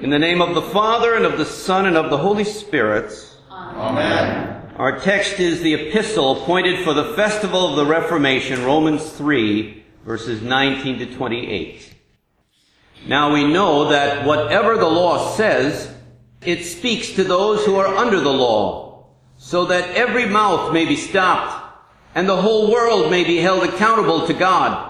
In the name of the Father, and of the Son, and of the Holy Spirit. Amen. Our text is the epistle appointed for the festival of the Reformation, Romans 3, verses 19 to 28. Now we know that whatever the law says, it speaks to those who are under the law, so that every mouth may be stopped, and the whole world may be held accountable to God.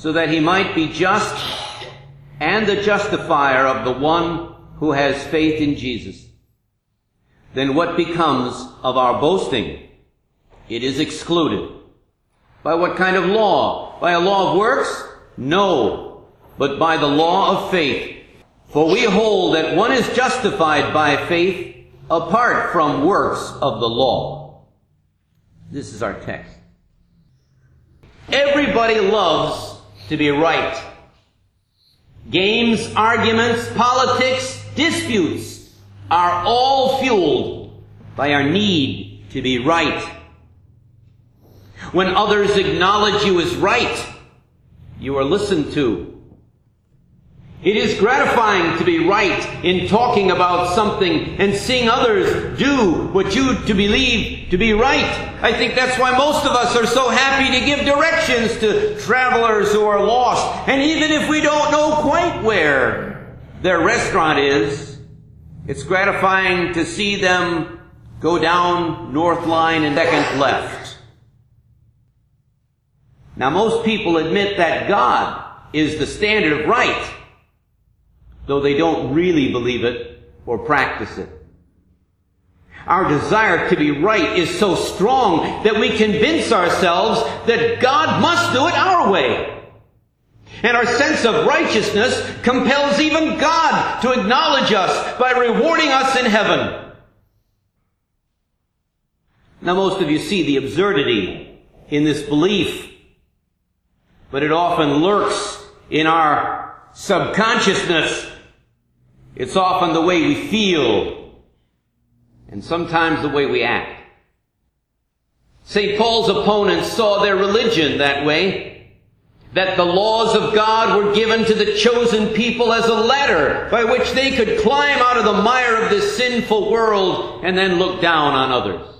so that he might be just and the justifier of the one who has faith in Jesus. Then what becomes of our boasting? It is excluded. By what kind of law? By a law of works? No, but by the law of faith. For we hold that one is justified by faith apart from works of the law. This is our text. Everybody loves to be right. Games, arguments, politics, disputes are all fueled by our need to be right. When others acknowledge you as right, you are listened to. It is gratifying to be right in talking about something and seeing others do what you to believe to be right. I think that's why most of us are so happy to give directions to travelers who are lost. And even if we don't know quite where their restaurant is, it's gratifying to see them go down North Line and second left. Now most people admit that God is the standard of right though they don't really believe it or practice it. Our desire to be right is so strong that we convince ourselves that God must do it our way. And our sense of righteousness compels even God to acknowledge us by rewarding us in heaven. Now most of you see the absurdity in this belief, but it often lurks in our subconsciousness it's often the way we feel and sometimes the way we act. St. Paul's opponents saw their religion that way. That the laws of God were given to the chosen people as a ladder by which they could climb out of the mire of this sinful world and then look down on others.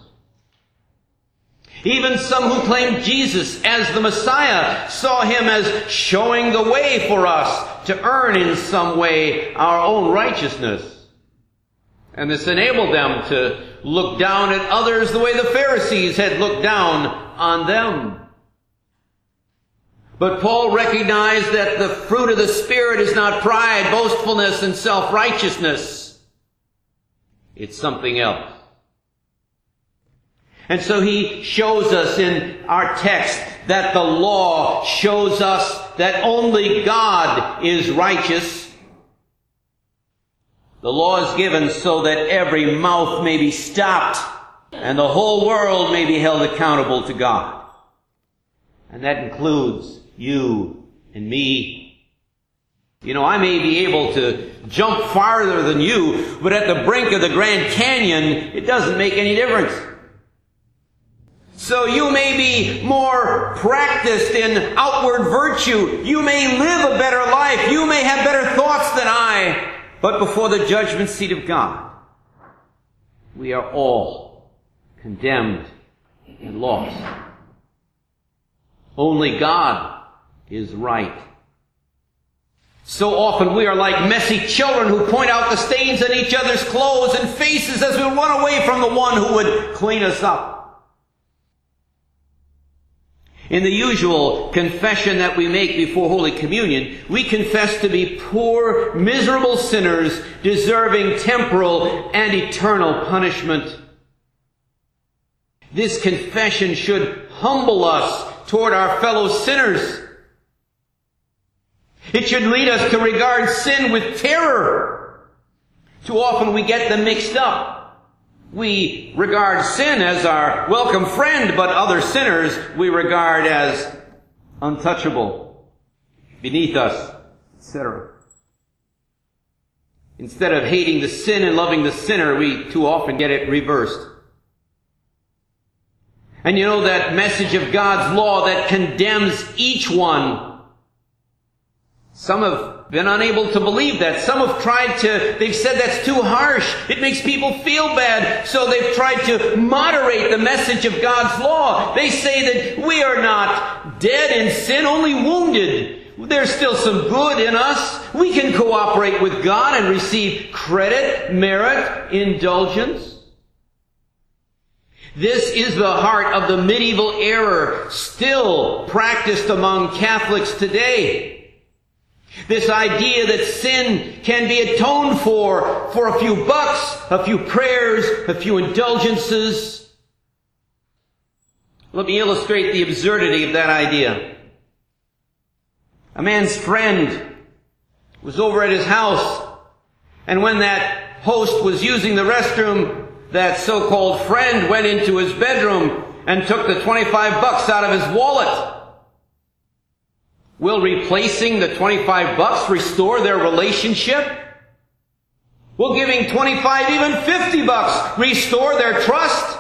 Even some who claimed Jesus as the Messiah saw him as showing the way for us to earn in some way our own righteousness. And this enabled them to look down at others the way the Pharisees had looked down on them. But Paul recognized that the fruit of the Spirit is not pride, boastfulness, and self-righteousness. It's something else. And so he shows us in our text that the law shows us that only God is righteous. The law is given so that every mouth may be stopped and the whole world may be held accountable to God. And that includes you and me. You know, I may be able to jump farther than you, but at the brink of the Grand Canyon, it doesn't make any difference. So you may be more practiced in outward virtue. You may live a better life. You may have better thoughts than I. But before the judgment seat of God, we are all condemned and lost. Only God is right. So often we are like messy children who point out the stains on each other's clothes and faces as we run away from the one who would clean us up. In the usual confession that we make before Holy Communion, we confess to be poor, miserable sinners deserving temporal and eternal punishment. This confession should humble us toward our fellow sinners. It should lead us to regard sin with terror. Too often we get them mixed up. We regard sin as our welcome friend, but other sinners we regard as untouchable, beneath us, etc. Instead of hating the sin and loving the sinner, we too often get it reversed. And you know that message of God's law that condemns each one. Some have been unable to believe that. Some have tried to, they've said that's too harsh. It makes people feel bad. So they've tried to moderate the message of God's law. They say that we are not dead in sin, only wounded. There's still some good in us. We can cooperate with God and receive credit, merit, indulgence. This is the heart of the medieval error still practiced among Catholics today. This idea that sin can be atoned for for a few bucks, a few prayers, a few indulgences. Let me illustrate the absurdity of that idea. A man's friend was over at his house, and when that host was using the restroom, that so-called friend went into his bedroom and took the 25 bucks out of his wallet. Will replacing the 25 bucks restore their relationship? Will giving 25, even 50 bucks restore their trust?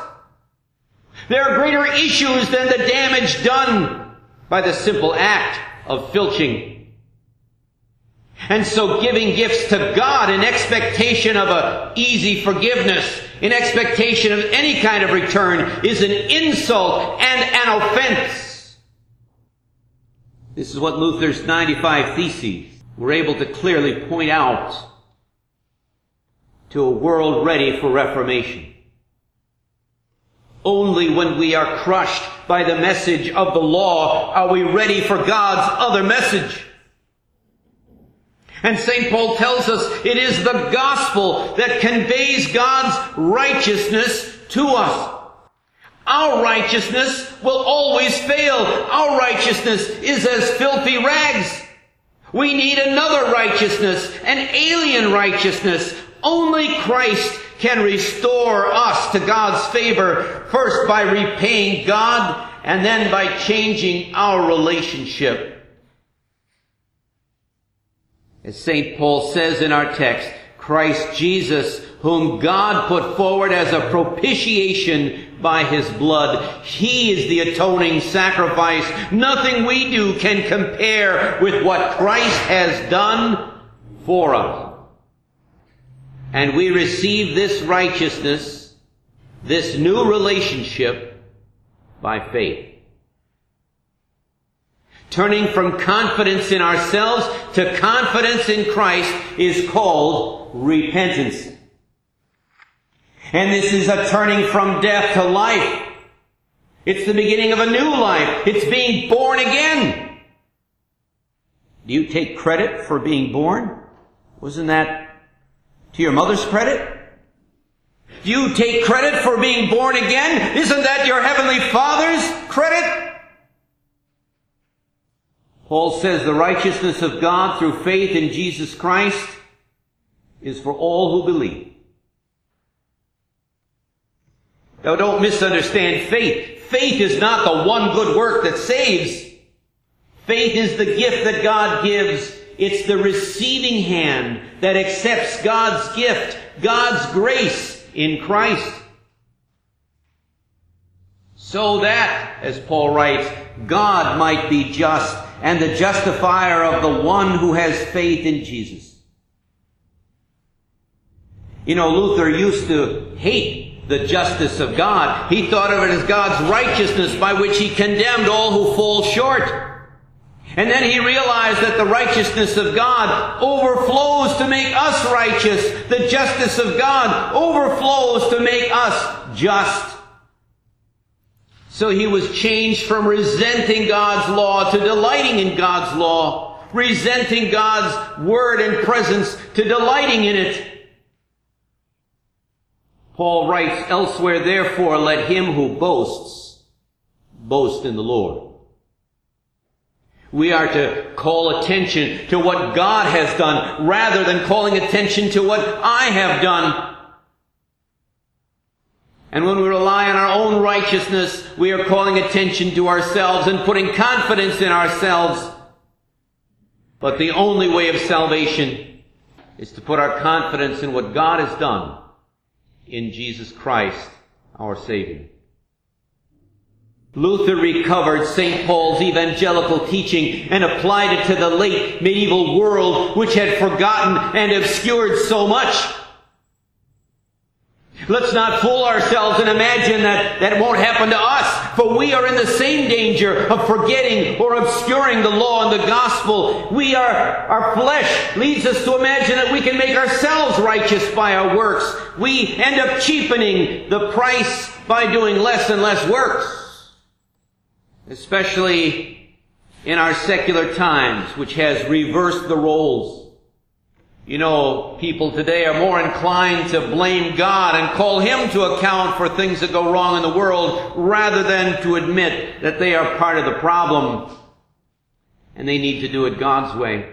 There are greater issues than the damage done by the simple act of filching. And so giving gifts to God in expectation of a easy forgiveness, in expectation of any kind of return is an insult and an offense. This is what Luther's 95 Theses were able to clearly point out to a world ready for Reformation. Only when we are crushed by the message of the law are we ready for God's other message. And St. Paul tells us it is the gospel that conveys God's righteousness to us. Our righteousness will always fail. Our righteousness is as filthy rags. We need another righteousness, an alien righteousness. Only Christ can restore us to God's favor, first by repaying God and then by changing our relationship. As St. Paul says in our text, Christ Jesus, whom God put forward as a propitiation by his blood. He is the atoning sacrifice. Nothing we do can compare with what Christ has done for us. And we receive this righteousness, this new relationship by faith. Turning from confidence in ourselves to confidence in Christ is called repentance. And this is a turning from death to life. It's the beginning of a new life. It's being born again. Do you take credit for being born? Wasn't that to your mother's credit? Do you take credit for being born again? Isn't that your heavenly father's credit? Paul says the righteousness of God through faith in Jesus Christ is for all who believe. Now don't misunderstand faith. Faith is not the one good work that saves. Faith is the gift that God gives. It's the receiving hand that accepts God's gift, God's grace in Christ. So that, as Paul writes, God might be just and the justifier of the one who has faith in Jesus. You know, Luther used to hate the justice of God. He thought of it as God's righteousness by which he condemned all who fall short. And then he realized that the righteousness of God overflows to make us righteous. The justice of God overflows to make us just. So he was changed from resenting God's law to delighting in God's law, resenting God's word and presence to delighting in it. Paul writes elsewhere, therefore let him who boasts boast in the Lord. We are to call attention to what God has done rather than calling attention to what I have done. And when we rely on our own righteousness, we are calling attention to ourselves and putting confidence in ourselves. But the only way of salvation is to put our confidence in what God has done in Jesus Christ, our Savior. Luther recovered St. Paul's evangelical teaching and applied it to the late medieval world which had forgotten and obscured so much. Let's not fool ourselves and imagine that that won't happen to us, for we are in the same danger of forgetting or obscuring the law and the gospel. We are, our flesh leads us to imagine that we can make ourselves righteous by our works. We end up cheapening the price by doing less and less works especially in our secular times, which has reversed the roles. You know, people today are more inclined to blame God and call Him to account for things that go wrong in the world rather than to admit that they are part of the problem and they need to do it God's way.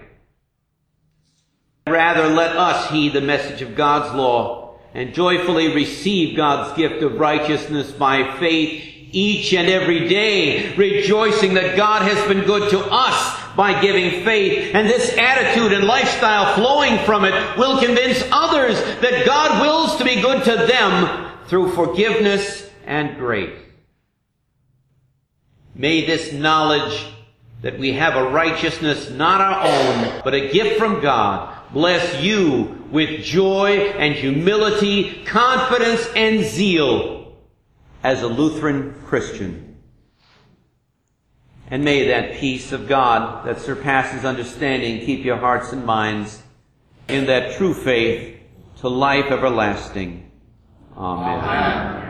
Rather, let us heed the message of God's law and joyfully receive God's gift of righteousness by faith each and every day, rejoicing that God has been good to us by giving faith. And this attitude and lifestyle flowing from it will convince others that God wills to be good to them through forgiveness and grace. May this knowledge that we have a righteousness not our own, but a gift from God, bless you with joy and humility, confidence and zeal as a Lutheran Christian. And may that peace of God that surpasses understanding keep your hearts and minds in that true faith to life everlasting. Amen. Amen.